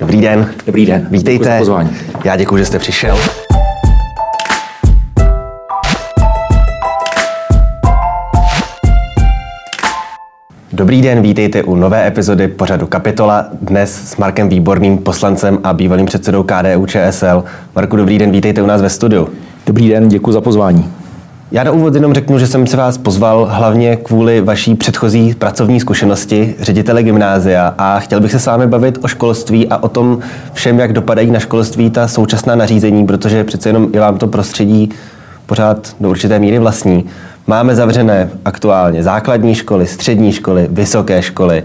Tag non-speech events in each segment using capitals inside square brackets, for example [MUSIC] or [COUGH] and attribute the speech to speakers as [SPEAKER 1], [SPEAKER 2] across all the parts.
[SPEAKER 1] Dobrý den.
[SPEAKER 2] Dobrý den.
[SPEAKER 1] Vítejte.
[SPEAKER 2] Děkuji za pozvání.
[SPEAKER 1] Já děkuji, že jste přišel. Dobrý den, vítejte u nové epizody pořadu Kapitola. Dnes s Markem Výborným, poslancem a bývalým předsedou KDU ČSL. Marku, dobrý den, vítejte u nás ve studiu.
[SPEAKER 2] Dobrý den, děkuji za pozvání.
[SPEAKER 1] Já na úvod jenom řeknu, že jsem se vás pozval hlavně kvůli vaší předchozí pracovní zkušenosti ředitele gymnázia a chtěl bych se s vámi bavit o školství a o tom všem, jak dopadají na školství ta současná nařízení, protože přece jenom je vám to prostředí pořád do určité míry vlastní. Máme zavřené aktuálně základní školy, střední školy, vysoké školy.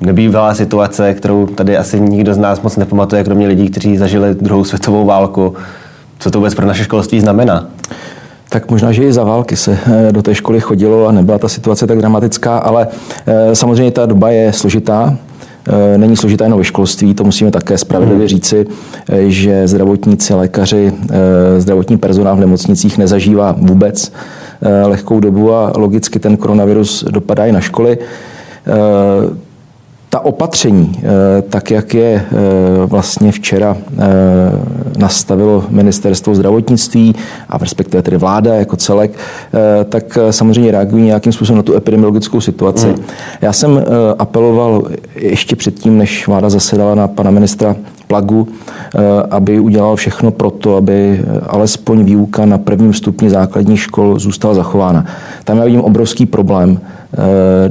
[SPEAKER 1] Nebývalá situace, kterou tady asi nikdo z nás moc nepamatuje, kromě lidí, kteří zažili druhou světovou válku. Co to vůbec pro naše školství znamená?
[SPEAKER 2] Tak možná, že i za války se eh, do té školy chodilo a nebyla ta situace tak dramatická, ale eh, samozřejmě ta doba je složitá. Eh, není složitá jenom ve školství, to musíme také spravedlivě hmm. říci, že zdravotníci, lékaři, zdravotní personál v nemocnicích nezažívá vůbec lehkou dobu a logicky ten koronavirus dopadá i na školy ta opatření, eh, tak jak je eh, vlastně včera eh, nastavilo ministerstvo zdravotnictví a v respektive tedy vláda jako celek, tak samozřejmě reagují nějakým způsobem na tu epidemiologickou situaci. Mm. Já jsem apeloval ještě předtím, než vláda zasedala na pana ministra Plagu, aby udělal všechno pro to, aby alespoň výuka na prvním stupni základních škol zůstala zachována. Tam já vidím obrovský problém,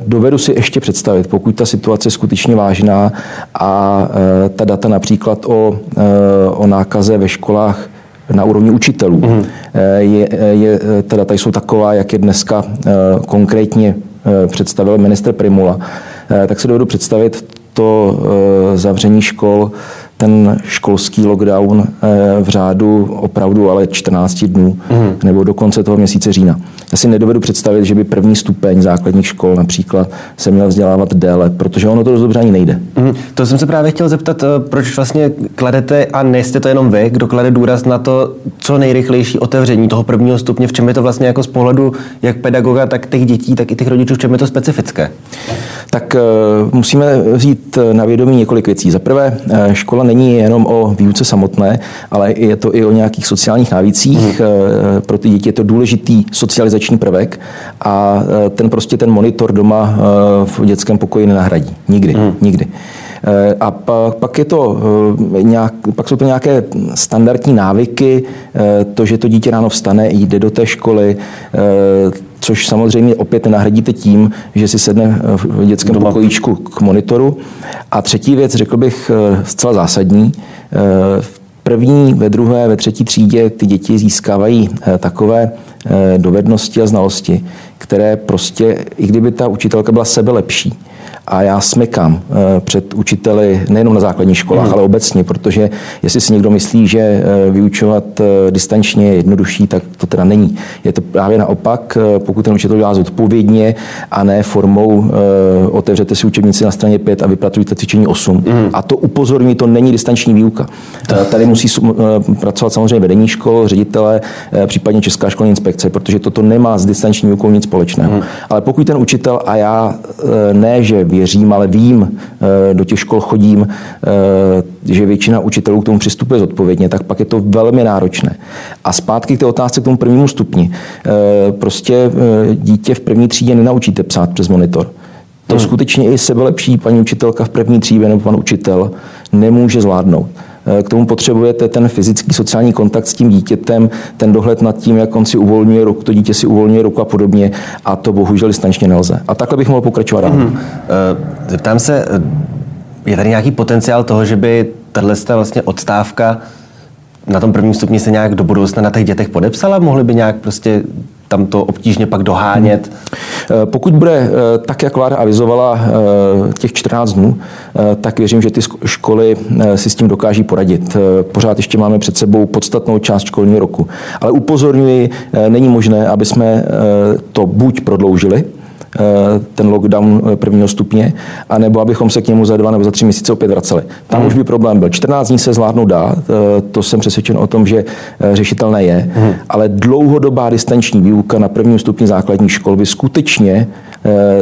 [SPEAKER 2] dovedu si ještě představit, pokud ta situace je skutečně vážná a eh, ta data například o, eh, o nákaze ve školách na úrovni učitelů, mm. je, je, ta data jsou taková, jak je dneska konkrétně představil minister Primula, tak si dovedu představit to zavření škol ten školský lockdown eh, v řádu opravdu ale 14 dnů mm. nebo do konce toho měsíce října. Já si nedovedu představit, že by první stupeň základních škol například se měl vzdělávat déle, protože ono to dost dobře ani nejde.
[SPEAKER 1] Mm. To jsem se právě chtěl zeptat, eh, proč vlastně kladete, a nejste to jenom vy, kdo klade důraz na to, co nejrychlejší otevření toho prvního stupně, v čem je to vlastně jako z pohledu jak pedagoga, tak těch dětí, tak i těch rodičů, v čem je to specifické?
[SPEAKER 2] Tak uh, musíme vzít na vědomí několik věcí. Za prvé, škola není jenom o výuce samotné, ale je to i o nějakých sociálních návících. Hmm. Eh, pro ty děti je to důležitý socializační prvek a eh, ten prostě ten monitor doma eh, v dětském pokoji nenahradí. Nikdy. Hmm. Nikdy. A pak, je to nějak, pak jsou to nějaké standardní návyky, to, že to dítě ráno vstane, jde do té školy, což samozřejmě opět nenahradíte tím, že si sedne v dětském Doma. pokojíčku k monitoru. A třetí věc, řekl bych, eh, zcela zásadní. Eh, v první, ve druhé, ve třetí třídě ty děti získávají eh, takové dovednosti a znalosti, které prostě, i kdyby ta učitelka byla sebe lepší, a já smekám eh, před učiteli nejenom na základních školách, mm. ale obecně, protože jestli si někdo myslí, že eh, vyučovat eh, distančně je jednodušší, tak to teda není. Je to právě naopak, pokud ten učitel dělá zodpovědně a ne formou otevřete si učebnici na straně 5 a vypracujte cvičení 8. Mm. A to upozorní, to není distanční výuka. Tady musí pracovat samozřejmě vedení škol, ředitele, případně Česká školní inspekce, protože toto nemá s distanční výukou nic společného. Mm. Ale pokud ten učitel, a já ne, že věřím, ale vím, eh, do těch škol chodím, eh, že většina učitelů k tomu přistupuje zodpovědně, tak pak je to velmi náročné. A zpátky k té otázce k tomu prvnímu stupni. Eh, prostě dítě v první třídě nenaučíte psát přes monitor. To hmm. skutečně i sebelepší paní učitelka v první třídě nebo pan učitel nemůže zvládnout. Eh, k tomu potřebujete ten fyzický sociální kontakt s tím dítětem, ten dohled nad tím, jak on si uvolňuje ruku, to dítě si uvolňuje ruku a podobně. A to bohužel distančně nelze. A takhle bych mohl pokračovat dál. Hmm.
[SPEAKER 1] Zeptám se, eh, je tady nějaký potenciál toho, že by tahle vlastně odstávka na tom prvním stupni se nějak do budoucna na těch dětech podepsala? Mohli by nějak prostě tam to obtížně pak dohánět?
[SPEAKER 2] Hmm. Pokud bude eh, tak, jak vláda avizovala eh, těch 14 dnů, tak věřím, že ty školy si s tím dokáží poradit. Pořád ještě máme před sebou podstatnou část školního roku. Ale upozorňuji, není možné, aby jsme to buď prodloužili, Eh, ten lockdown eh, prvního stupně, anebo abychom se k němu za dva nebo za tři měsíce opět vraceli. Tam hmm. už by problém byl. 14 dní se zvládnout dá, eh, to jsem přesvědčen o tom, že řešitelné je, hmm. ale dlouhodobá distanční výuka na prvním stupni základní škol by skutečně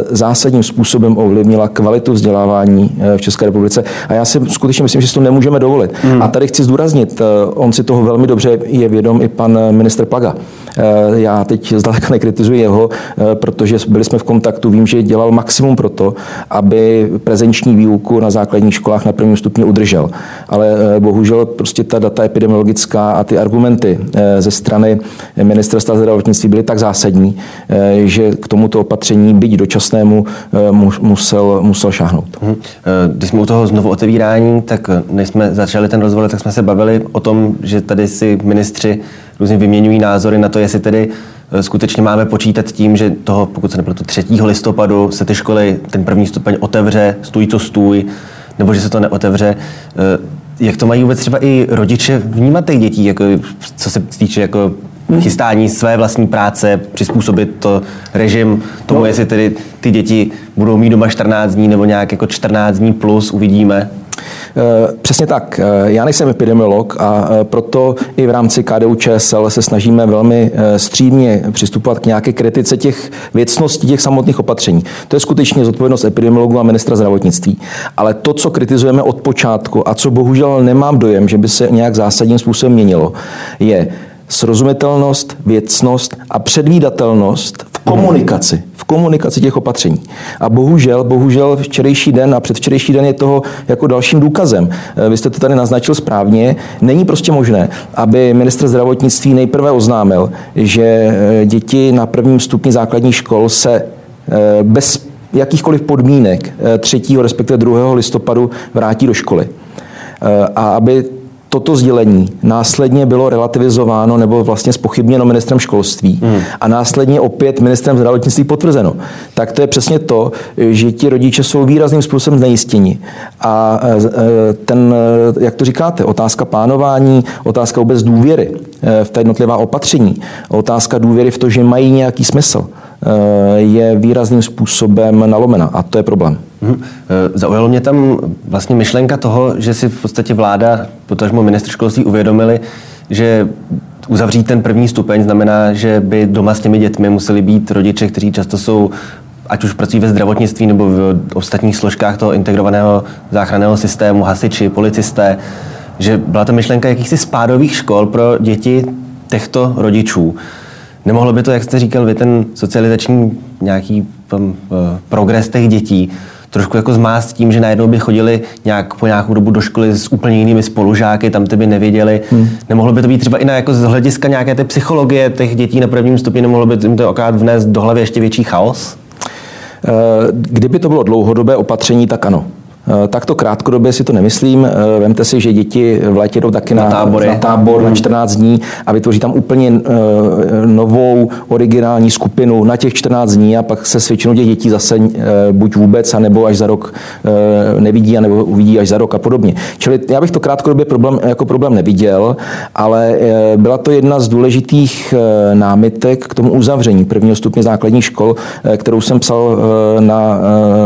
[SPEAKER 2] zásadním způsobem ovlivnila kvalitu vzdělávání v České republice. A já si skutečně myslím, že si to nemůžeme dovolit. Hmm. A tady chci zdůraznit, on si toho velmi dobře je vědom i pan minister Plaga. Já teď zdaleka nekritizuji jeho, protože byli jsme v kontaktu, vím, že dělal maximum pro to, aby prezenční výuku na základních školách na prvním stupni udržel. Ale bohužel prostě ta data epidemiologická a ty argumenty ze strany ministerstva zdravotnictví byly tak zásadní, že k tomuto opatření, byť dočasnému, musel, musel šáhnout. Mhm.
[SPEAKER 1] Když jsme u toho znovu otevírání, tak než jsme začali ten rozhovor, tak jsme se bavili o tom, že tady si ministři různě vyměňují názory na to, jestli tedy eh, skutečně máme počítat tím, že toho, pokud se nepletu, 3. listopadu se ty školy, ten první stupeň otevře, stůj co stůj, nebo že se to neotevře. Eh, jak to mají vůbec třeba i rodiče vnímat těch dětí, jako, co se týče jako chystání své vlastní práce, přizpůsobit to režim tomu, no. jestli tedy ty děti budou mít doma 14 dní nebo nějak jako 14 dní plus, uvidíme.
[SPEAKER 2] Eh, přesně tak. Eh, já nejsem epidemiolog a eh, proto i v rámci KDU ČSL se snažíme velmi střídně přistupovat k nějaké kritice těch věcností, těch samotných opatření. To je skutečně zodpovědnost epidemiologů a ministra zdravotnictví. Ale to, co kritizujeme od počátku a co bohužel nemám dojem, že by se nějak zásadním způsobem měnilo, je srozumitelnost, věcnost a předvídatelnost v komunikaci, v komunikaci těch opatření. A bohužel, bohužel včerejší den a předvčerejší den je toho jako dalším důkazem. Eh, vy jste to tady naznačil správně. Není prostě možné, aby ministr zdravotnictví nejprve oznámil, že eh, děti na prvním stupni základních škol se eh, bez jakýchkoliv podmínek 3. respektive 2. listopadu vrátí do školy. A aby toto sdělení následně bylo relativizováno nebo vlastně spochybněno ministrem školství hmm. a následně opět ministrem zdravotnictví potvrzeno. Tak to je přesně to, že ti rodiče jsou výrazným způsobem znejistěni. A e, e, ten, e, jak to říkáte, otázka plánování, otázka vůbec důvěry v ta jednotlivá opatření, otázka důvěry v to, že mají nějaký smysl, je výrazným způsobem nalomena a to je problém. Hmm.
[SPEAKER 1] Zaujalo mě tam vlastně myšlenka toho, že si v podstatě vláda, potažmo ministr školství uvědomili, že uzavřít ten první stupeň znamená, že by doma s těmi dětmi museli být rodiče, kteří často jsou ať už pracují ve zdravotnictví nebo v ostatních složkách toho integrovaného záchranného systému, hasiči, policisté, že byla to myšlenka jakýchsi spádových škol pro děti těchto rodičů. Nemohlo by to, jak jste říkal, vy ten socializační nějaký tam, uh, progres těch dětí trošku jako zmást tím, že najednou by chodili nějak po nějakou dobu do školy s úplně jinými spolužáky, tam ty by nevěděli. Hmm. Nemohlo by to být třeba i na jako z hlediska nějaké té psychologie těch dětí na prvním stupni, nemohlo by jim to okrát vnést do hlavy ještě větší chaos?
[SPEAKER 2] Eh, kdyby to bylo dlouhodobé opatření, tak ano. Eh, takto krátkodobě si to nemyslím. Eh, vemte si, že děti v létě jdou taky na, na, tábory. na tábor na 14 dní a vytvoří tam úplně eh, novou originální skupinu na těch 14 dní a pak se s většinou těch dětí zase buď vůbec, anebo až za rok nevidí, anebo uvidí až za rok a podobně. Čili já bych to krátkodobě problém, jako problém neviděl, ale byla to jedna z důležitých námitek k tomu uzavření prvního stupně základních škol, kterou jsem psal na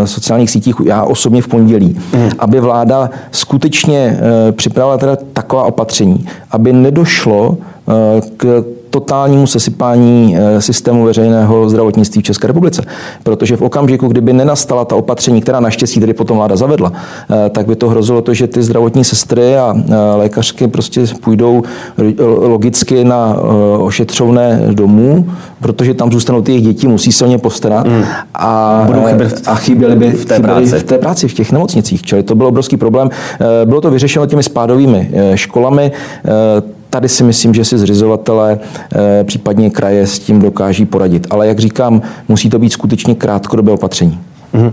[SPEAKER 2] sociálních sítích já osobně v pondělí Mm. Aby vláda skutečně eh, připravila teda taková opatření, aby nedošlo eh, k totálnímu sesypání eh, systému veřejného zdravotnictví v České republice. Protože v okamžiku, kdyby nenastala ta opatření, která naštěstí tedy potom vláda zavedla, eh, tak by to hrozilo to, že ty zdravotní sestry a eh, lékařky prostě půjdou logicky na ošetřovné domů, protože tam zůstanou ty jejich děti, musí se o ně postarat mm. a,
[SPEAKER 1] Budou chybět
[SPEAKER 2] a chyběli by v té, práci. v té práci, v těch nemocnicích. Čili to byl obrovský problém. Bylo to vyřešeno těmi spádovými školami tady si myslím, že si zřizovatelé, eh, případně kraje s tím dokáží poradit. Ale jak říkám, musí to být skutečně krátkodobé opatření.
[SPEAKER 1] Mhm.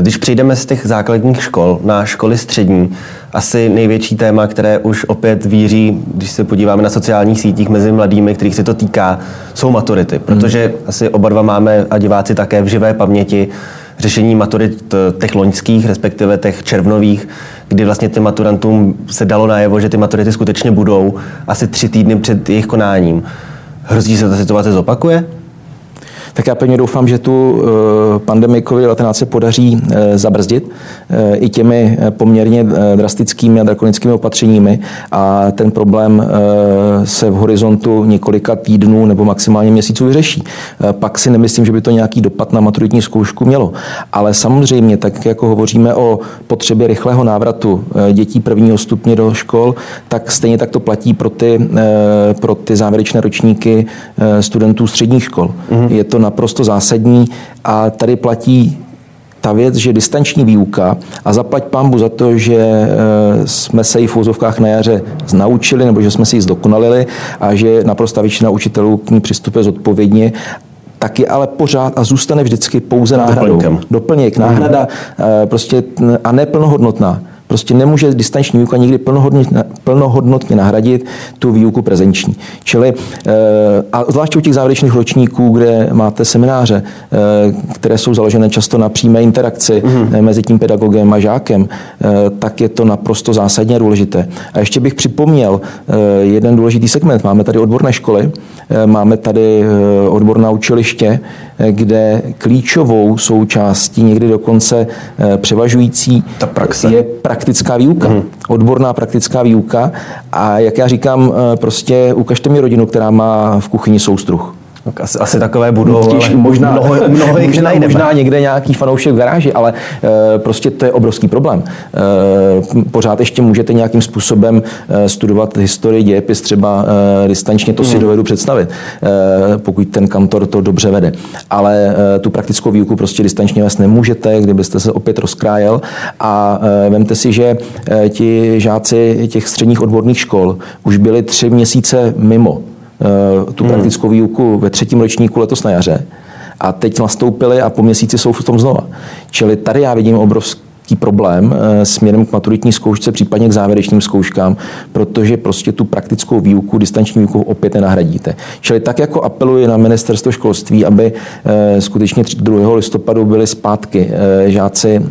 [SPEAKER 1] Když přijdeme z těch základních škol na školy střední, asi největší téma, které už opět víří, když se podíváme na sociálních sítích mezi mladými, kterých se to týká, jsou maturity. Protože asi oba dva máme a diváci také v živé paměti řešení maturit těch loňských, respektive těch červnových, kdy vlastně těm maturantům se dalo najevo, že ty maturity skutečně budou asi tři týdny před jejich konáním. Hrozí se ta situace zopakuje?
[SPEAKER 2] Tak já pevně doufám, že tu pandemii COVID-19 se podaří zabrzdit i těmi poměrně drastickými a drakonickými opatřeními a ten problém se v horizontu několika týdnů nebo maximálně měsíců vyřeší. Pak si nemyslím, že by to nějaký dopad na maturitní zkoušku mělo. Ale samozřejmě, tak jako hovoříme o potřebě rychlého návratu dětí prvního stupně do škol, tak stejně tak to platí pro ty, pro ty závěrečné ročníky studentů středních škol. Mm-hmm. Je to naprosto zásadní a tady platí ta věc, že distanční výuka a zaplať pambu za to, že eh, jsme se ji v úzovkách na jaře naučili nebo že jsme si ji zdokonalili a že naprosto většina učitelů k ní přistupuje zodpovědně tak je ale pořád a zůstane vždycky pouze náhradou. Doplňkem. Doplněk, náhrada eh, prostě a neplnohodnotná. Prostě nemůže distanční výuka nikdy plnohodnotně, plnohodnotně nahradit tu výuku prezenční. Čili, eh, a zvláště u těch závěrečných ročníků, kde máte semináře, eh, které jsou založené často na přímé interakci mm. mezi tím pedagogem a žákem, tak je to naprosto zásadně důležité. A ještě bych připomněl jeden důležitý segment. Máme tady odborné školy, máme tady odborná učiliště, kde klíčovou součástí, někdy dokonce převažující,
[SPEAKER 1] Ta praxe.
[SPEAKER 2] je praktická výuka, hmm. odborná praktická výuka. A jak já říkám, eh, prostě ukažte mi rodinu, která má v kuchyni soustruh.
[SPEAKER 1] Tak asi, asi takové budou,
[SPEAKER 2] Totiž ale možná, mnoho, mnoho jich možná, možná někde nějaký fanoušek v garáži, ale e, prostě to je obrovský problém. E, pořád ještě můžete nějakým způsobem e, studovat historii, dějepis třeba e, distančně, to si hmm. dovedu představit, e, pokud ten kantor to dobře vede. Ale e, tu praktickou výuku prostě distančně vést nemůžete, kdybyste se opět rozkrájel a e, vemte si, že e, ti žáci těch středních odborných škol už byli tři měsíce mimo Eh, tu hmm. praktickou výuku ve třetím ročníku letos na jaře a teď nastoupili a po měsíci jsou v tom znova. Čili tady já vidím obrovský velký problém eh, směrem k maturitní zkoušce, případně k závěrečným zkouškám, protože prostě tu praktickou výuku, distanční výuku opět nenahradíte. Čili tak jako apeluji na ministerstvo školství, aby eh, skutečně 2. listopadu byly zpátky eh, žáci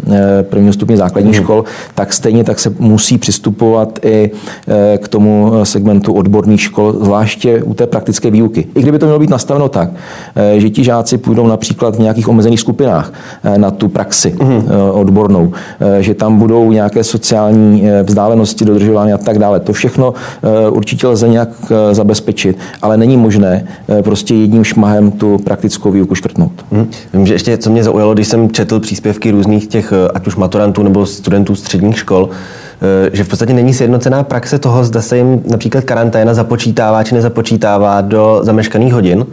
[SPEAKER 2] prvního stupně základních hmm. škol, tak stejně tak se musí přistupovat i k tomu segmentu odborných škol, zvláště u té praktické výuky. I kdyby to mělo být nastaveno tak, že ti žáci půjdou například v nějakých omezených skupinách na tu praxi hmm. odbornou, že tam budou nějaké sociální eh, vzdálenosti dodržovány a tak dále. To všechno eh, určitě lze nějak zabezpečit, ale není možné prostě jedním šmahem tu praktickou výuku škrtnout.
[SPEAKER 1] Hmm. Vím, že ještě co mě zaujalo, když jsem četl příspěvky různých těch, ať už maturantů nebo studentů středních škol, že v podstatě není sjednocená praxe toho, zda se jim například karanténa započítává či nezapočítává do zameškaných hodin.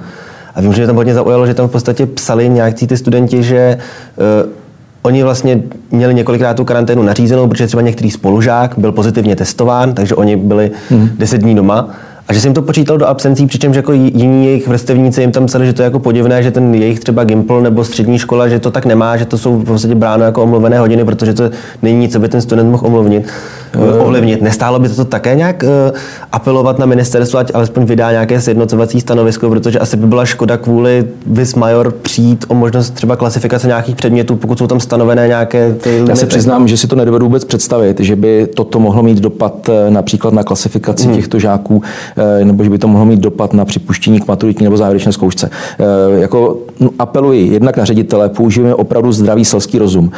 [SPEAKER 1] A vím, že mě tam hodně zaujalo, že tam v podstatě psali nějaký ty studenti, že Oni vlastně měli několikrát tu karanténu nařízenou, protože třeba některý spolužák byl pozitivně testován, takže oni byli hmm. 10 dní doma. A že jsem to počítal do absencí, přičemž jako jiní jejich vrstevníci jim tam psali, že to je jako podivné, že ten jejich třeba Gimpl nebo střední škola, že to tak nemá, že to jsou v podstatě bráno jako omluvené hodiny, protože to není nic, co by ten student mohl omluvnit. Eh, ovlivnit. Nestálo by to také nějak uh, apelovat na ministerstvo, ať alespoň vydá nějaké sjednocovací stanovisko, protože asi by byla škoda kvůli vis major přijít o možnost třeba klasifikace nějakých předmětů, pokud jsou tam stanovené nějaké ty limity.
[SPEAKER 2] Já se přiznám, že si to nedovedu vůbec představit, že by toto mohlo mít dopad eh, například na klasifikaci hmm. těchto žáků, nebo že by to mohlo mít dopad na připuštění k maturitní nebo závěrečné zkoušce. Jako no, apeluji jednak na ředitele, použijeme opravdu zdravý selský rozum.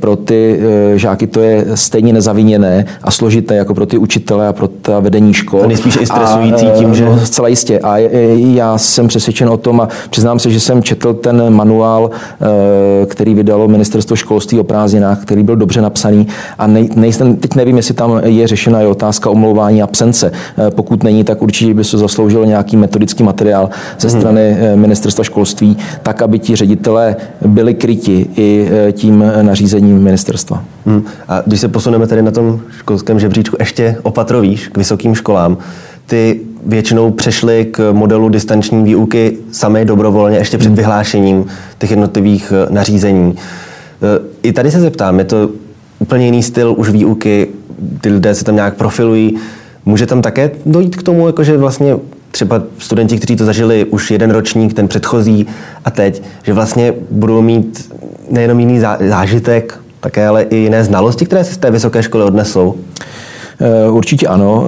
[SPEAKER 2] Pro ty žáky to je stejně nezavěrečné zaviněné a složité jako pro ty učitele a pro ta vedení škol.
[SPEAKER 1] To nejspíš i stresující tím, že... No,
[SPEAKER 2] zcela jistě. A já jsem přesvědčen o tom a přiznám se, že jsem četl ten manuál, eh, který vydalo ministerstvo školství o prázdninách, který byl dobře napsaný a nej, nejsem, teď nevím, jestli tam je řešena i otázka omlouvání absence. Eh, pokud není, tak určitě by se zasloužil nějaký metodický materiál ze hmm. strany hmm. ministerstva školství, tak, aby ti ředitelé byli kryti i tím nařízením ministerstva.
[SPEAKER 1] Hmm. A když se posuneme tedy na tom školském žebříčku ještě opatrovíš k vysokým školám, ty většinou přešly k modelu distanční výuky sami dobrovolně ještě před hmm. vyhlášením těch jednotlivých eh, nařízení. Eh, I tady se zeptám, je to úplně jiný styl už výuky, ty lidé se tam nějak profilují. Může tam také dojít k tomu, jakože vlastně třeba studenti, kteří to zažili už jeden ročník, ten předchozí a teď, že vlastně budou mít nejenom jiný zážitek, také ale i jiné znalosti, které se z té vysoké školy odnesou?
[SPEAKER 2] Určitě ano.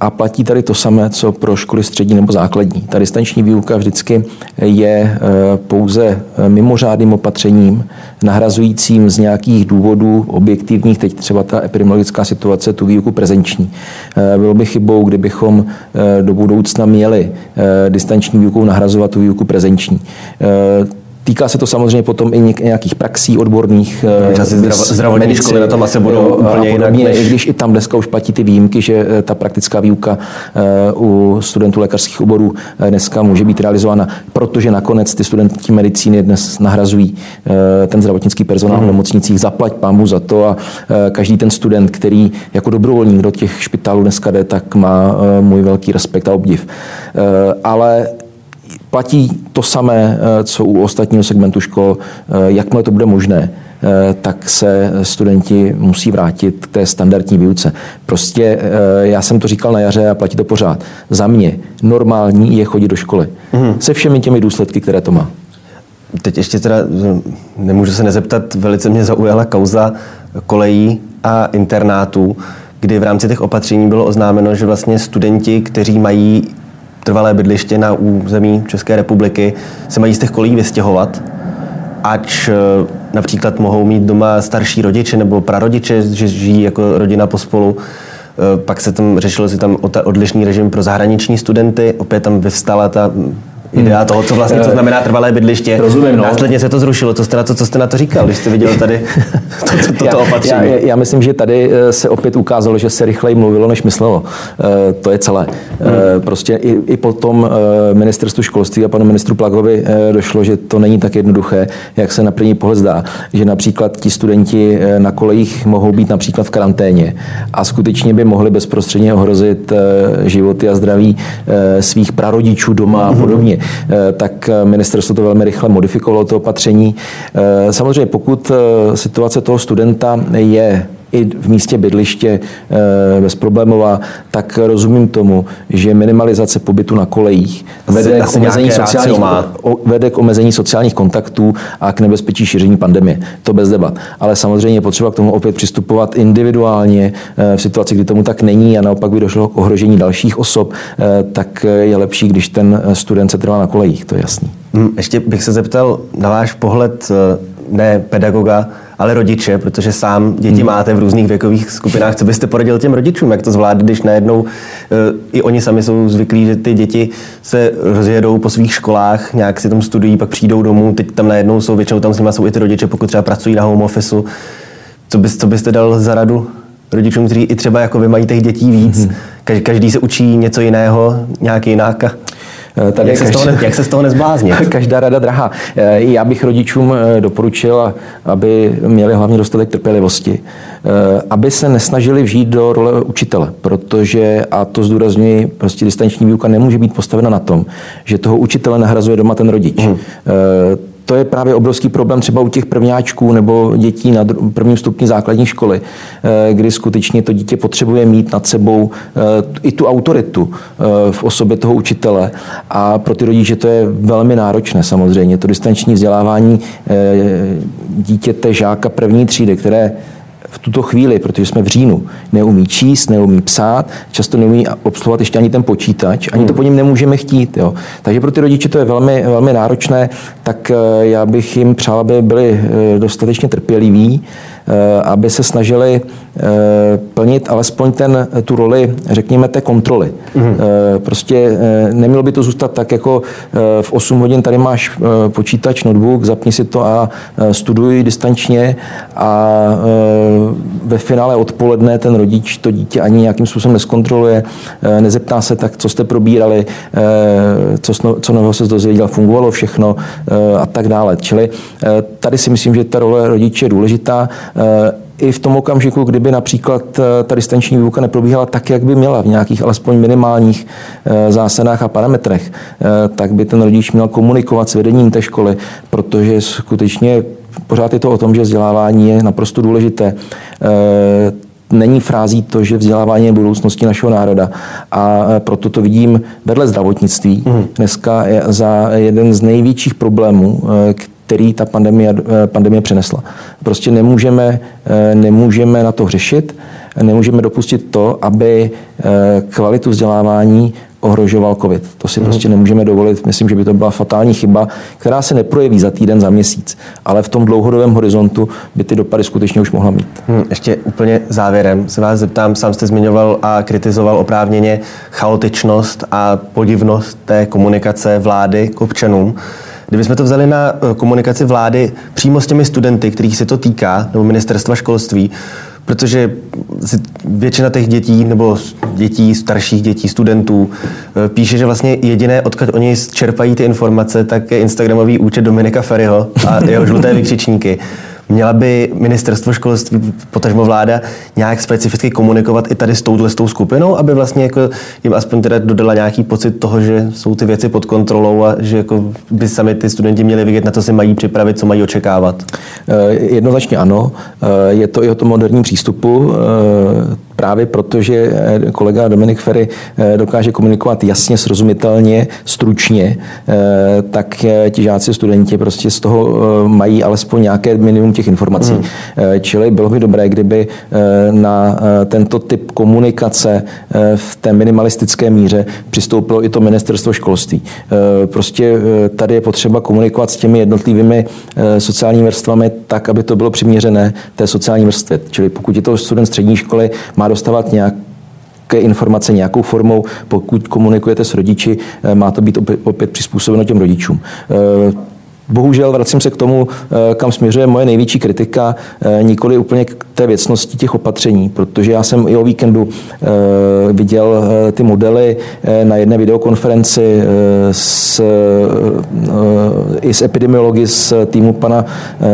[SPEAKER 2] A platí tady to samé, co pro školy střední nebo základní. Ta distanční výuka vždycky je pouze mimořádným opatřením, nahrazujícím z nějakých důvodů objektivních, teď třeba ta epidemiologická situace, tu výuku prezenční. Bylo by chybou, kdybychom do budoucna měli distanční výukou nahrazovat tu výuku prezenční. Týká se to samozřejmě potom i nějakých praxí odborných.
[SPEAKER 1] Eh, asi zdravotní školy na tom asi budou jo, úplně jinak.
[SPEAKER 2] Než... I když i tam dneska už platí ty výjimky, že eh, ta praktická výuka eh, u studentů lékařských oborů dneska může být realizována, protože nakonec ty studenti medicíny dnes nahrazují ten zdravotnický personál v mhm. nemocnicích. Zaplať pámu za to a každý ten student, který jako dobrovolník do těch špitálů dneska jde, tak má můj velký respekt a obdiv. Ale Platí to samé, eh, co u ostatního segmentu škol. Eh, jakmile to bude možné, eh, tak se studenti musí vrátit k té standardní výuce. Prostě já jsem to říkal na jaře a platí to pořád. Za mě normální je chodit do školy. Mm. Se všemi těmi důsledky, které to má.
[SPEAKER 1] Teď ještě teda nemůžu se nezeptat, velice mě zaujala kauza kolejí a internátů, kdy v rámci těch opatření bylo oznámeno, že vlastně studenti, kteří mají trvalé bydliště na území České republiky, se mají z těch kolí vystěhovat, ač eh, například mohou mít doma starší rodiče nebo prarodiče, že žijí jako rodina pospolu. Eh, pak se tam řešilo si tam odlišný režim pro zahraniční studenty. Opět tam vyvstala ta idea toho, co vlastně to znamená trvalé bydliště.
[SPEAKER 2] Rozumím, no.
[SPEAKER 1] Následně se to zrušilo. Co jste na to, co jste na to říkal, když jste viděl tady [LAUGHS] to, to, to, to opatření?
[SPEAKER 2] Já, já, já myslím, že tady eh, se opět ukázalo, že se rychleji mluvilo, než myslelo. E, to je celé. Hmm. Prostě i, i potom ministerstvu školství a panu ministru Plagovi došlo, že to není tak jednoduché, jak se na první pohled zdá. Že například ti studenti na kolejích mohou být například v karanténě a skutečně by mohli bezprostředně ohrozit životy a zdraví svých prarodičů doma a podobně. Eh, tak eh, ministerstvo to velmi rychle modifikovalo, to opatření. Eh, samozřejmě, pokud situace toho studenta je i v místě bydliště bezproblémová, tak rozumím tomu, že minimalizace pobytu na kolejích vede k, omezení sociálních, vede k omezení sociálních kontaktů a k nebezpečí šíření pandemie. To bez debat. Ale samozřejmě je potřeba k tomu opět přistupovat individuálně v situaci, kdy tomu tak není a naopak by došlo k ohrožení dalších osob, tak je lepší, když ten student se trvá na kolejích, to je jasný.
[SPEAKER 1] Hm, ještě bych se zeptal na váš pohled ne pedagoga, ale rodiče, protože sám děti hmm. máte v různých věkových skupinách. Co byste poradil těm rodičům, jak to zvládli, když najednou eh, i oni sami jsou zvyklí, že ty děti se rozjedou po svých školách, nějak si tam studují, pak přijdou domů, teď tam najednou jsou, většinou tam s nimi jsou i ty rodiče, pokud třeba pracují na home officeu. Co, bys, co byste dal za radu rodičům, kteří i třeba jako vy mají těch dětí víc? Hmm. Každý se učí něco jiného, nějaký jináka.
[SPEAKER 2] Eh, tady jak, se každá, ne, jak se z toho nezbláznit? [LAUGHS] Každá rada drahá. Eh, já bych rodičům eh, doporučil, aby měli hlavně dostatek trpělivosti, aby se nesnažili vžít do role učitele, protože, a to zdůrazňuji, prostě distanční výuka nemůže být postavena na tom, že toho učitele nahrazuje doma ten rodič. Hmm to je právě obrovský problém třeba u těch prvňáčků nebo dětí na prvním stupni základní školy, eh, kdy skutečně to dítě potřebuje mít nad sebou eh, i tu autoritu eh, v osobě toho učitele. A pro ty rodiče to je velmi náročné samozřejmě. To distanční vzdělávání dítěte, žáka první třídy, které v tuto chvíli, protože jsme v říjnu, neumí číst, neumí psát, často neumí obsluhovat ještě ani ten počítač, ani to po něm nemůžeme chtít. Jo. Takže pro ty rodiče to je velmi, velmi náročné, tak eh, já bych jim přál, aby byli eh, dostatečně trpěliví, Eh, aby se snažili plnit alespoň ten, tu roli, řekněme, té kontroly. Mm-hmm. Prostě nemělo by to zůstat tak, jako v 8 hodin tady máš počítač, notebook, zapni si to a studuj distančně a ve finále odpoledne ten rodič to dítě ani nějakým způsobem neskontroluje, nezeptá se tak, co jste probírali, co, co nového se dozvěděl, fungovalo všechno a tak dále. Čili tady si myslím, že ta role rodiče je důležitá. Eh, i v tom okamžiku, kdyby například eh, ta distanční výuka neprobíhala tak, jak by měla, v nějakých alespoň minimálních eh, zásadách a parametrech, tak by ten rodič měl komunikovat s vedením té školy, protože skutečně pořád je to o tom, že vzdělávání je naprosto důležité není frází to, že vzdělávání je budoucností našeho národa. A proto to vidím vedle zdravotnictví mm. dneska za jeden z největších problémů, který ta pandemie, eh, pandemie přinesla. Prostě nemůžeme, eh, nemůžeme na to řešit. nemůžeme dopustit to, aby kvalitu vzdělávání ohrožoval COVID. To si hmm. prostě nemůžeme dovolit. Myslím, že by to byla fatální chyba, která se neprojeví za týden, za měsíc, ale v tom dlouhodobém horizontu by ty dopady skutečně už mohla mít.
[SPEAKER 1] Hmm, ještě úplně závěrem se vás zeptám, sám jste zmiňoval a kritizoval oprávněně chaotičnost a podivnost té komunikace vlády k občanům. Kdybychom to vzali na eh, komunikaci vlády přímo s těmi studenty, kterých se to týká, nebo ministerstva školství, protože většina těch dětí nebo dětí, starších dětí, studentů eh, píše, že vlastně jediné, odkud oni čerpají ty informace, tak je Instagramový účet Dominika Ferryho a jeho žluté vykřičníky. Měla by ministerstvo školství, potažmo vláda, nějak specificky komunikovat i tady s touhle s tou skupinou, aby vlastně jako jim aspoň teda dodala nějaký pocit toho, že jsou ty věci pod kontrolou a že jako by sami ty studenti měli vidět, na co se mají připravit, co mají očekávat?
[SPEAKER 2] Eh, jednoznačně ano. Eh, je to i o tom moderním přístupu právě proto, že eh, kolega Dominik Ferry eh, dokáže komunikovat jasně, srozumitelně, stručně, eh, tak ti žáci, studenti prostě z toho mají alespoň nějaké minimum těch informací. Hmm. Čili bylo by dobré, kdyby na tento typ komunikace v té minimalistické míře přistoupilo i to ministerstvo školství. Prostě tady je potřeba komunikovat s těmi jednotlivými sociálními vrstvami tak, aby to bylo přiměřené té sociální vrstvě. Čili pokud je to student střední školy, má dostávat nějaké informace nějakou formou. Pokud komunikujete s rodiči, eh, má to být opět, opět přizpůsobeno těm rodičům. Eh, bohužel vracím se k tomu, eh, kam směřuje moje největší kritika, nikoli úplně k té věcnosti těch opatření, protože já jsem i o víkendu viděl ty modely na jedné videokonferenci s, i s epidemiology z týmu pana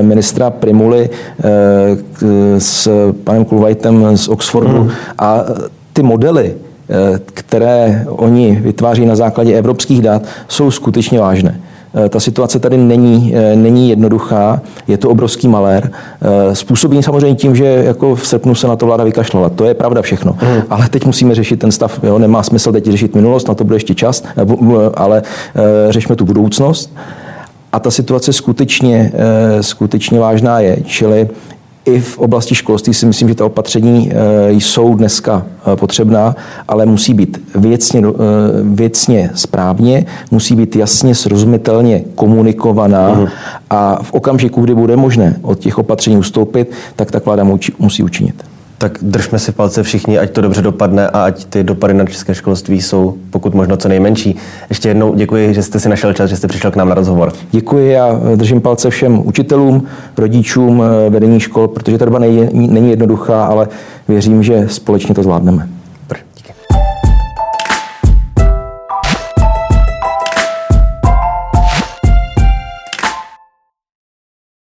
[SPEAKER 2] ministra Primuly s panem Kulvajtem z Oxfordu hmm. a ty modely, eh, které oni vytváří na základě evropských dat, jsou skutečně vážné. Eh, ta situace tady není, eh, není jednoduchá, je to obrovský malér. Způsobí samozřejmě tím, že jako v srpnu se na to vláda vykašlala. To je pravda všechno. Hmm. Ale teď musíme řešit ten stav. Jo? Nemá smysl teď řešit minulost, na to bude ještě čas, ale řešme tu budoucnost. A ta situace skutečně, skutečně vážná je. Čili i v oblasti školství si myslím, že ta opatření eh, jsou dneska eh, potřebná, ale musí být věcně, eh, věcně správně, musí být jasně srozumitelně komunikovaná uh-huh. a v okamžiku, kdy bude možné od těch opatření ustoupit, tak ta vláda musí učinit
[SPEAKER 1] tak držme si palce všichni, ať to dobře dopadne a ať ty dopady na české školství jsou pokud možno co nejmenší. Ještě jednou děkuji, že jste si našel čas, že jste přišel k nám na rozhovor.
[SPEAKER 2] Děkuji a držím palce všem učitelům, rodičům, vedení škol, protože ta doba není jednoduchá, ale věřím, že společně to zvládneme.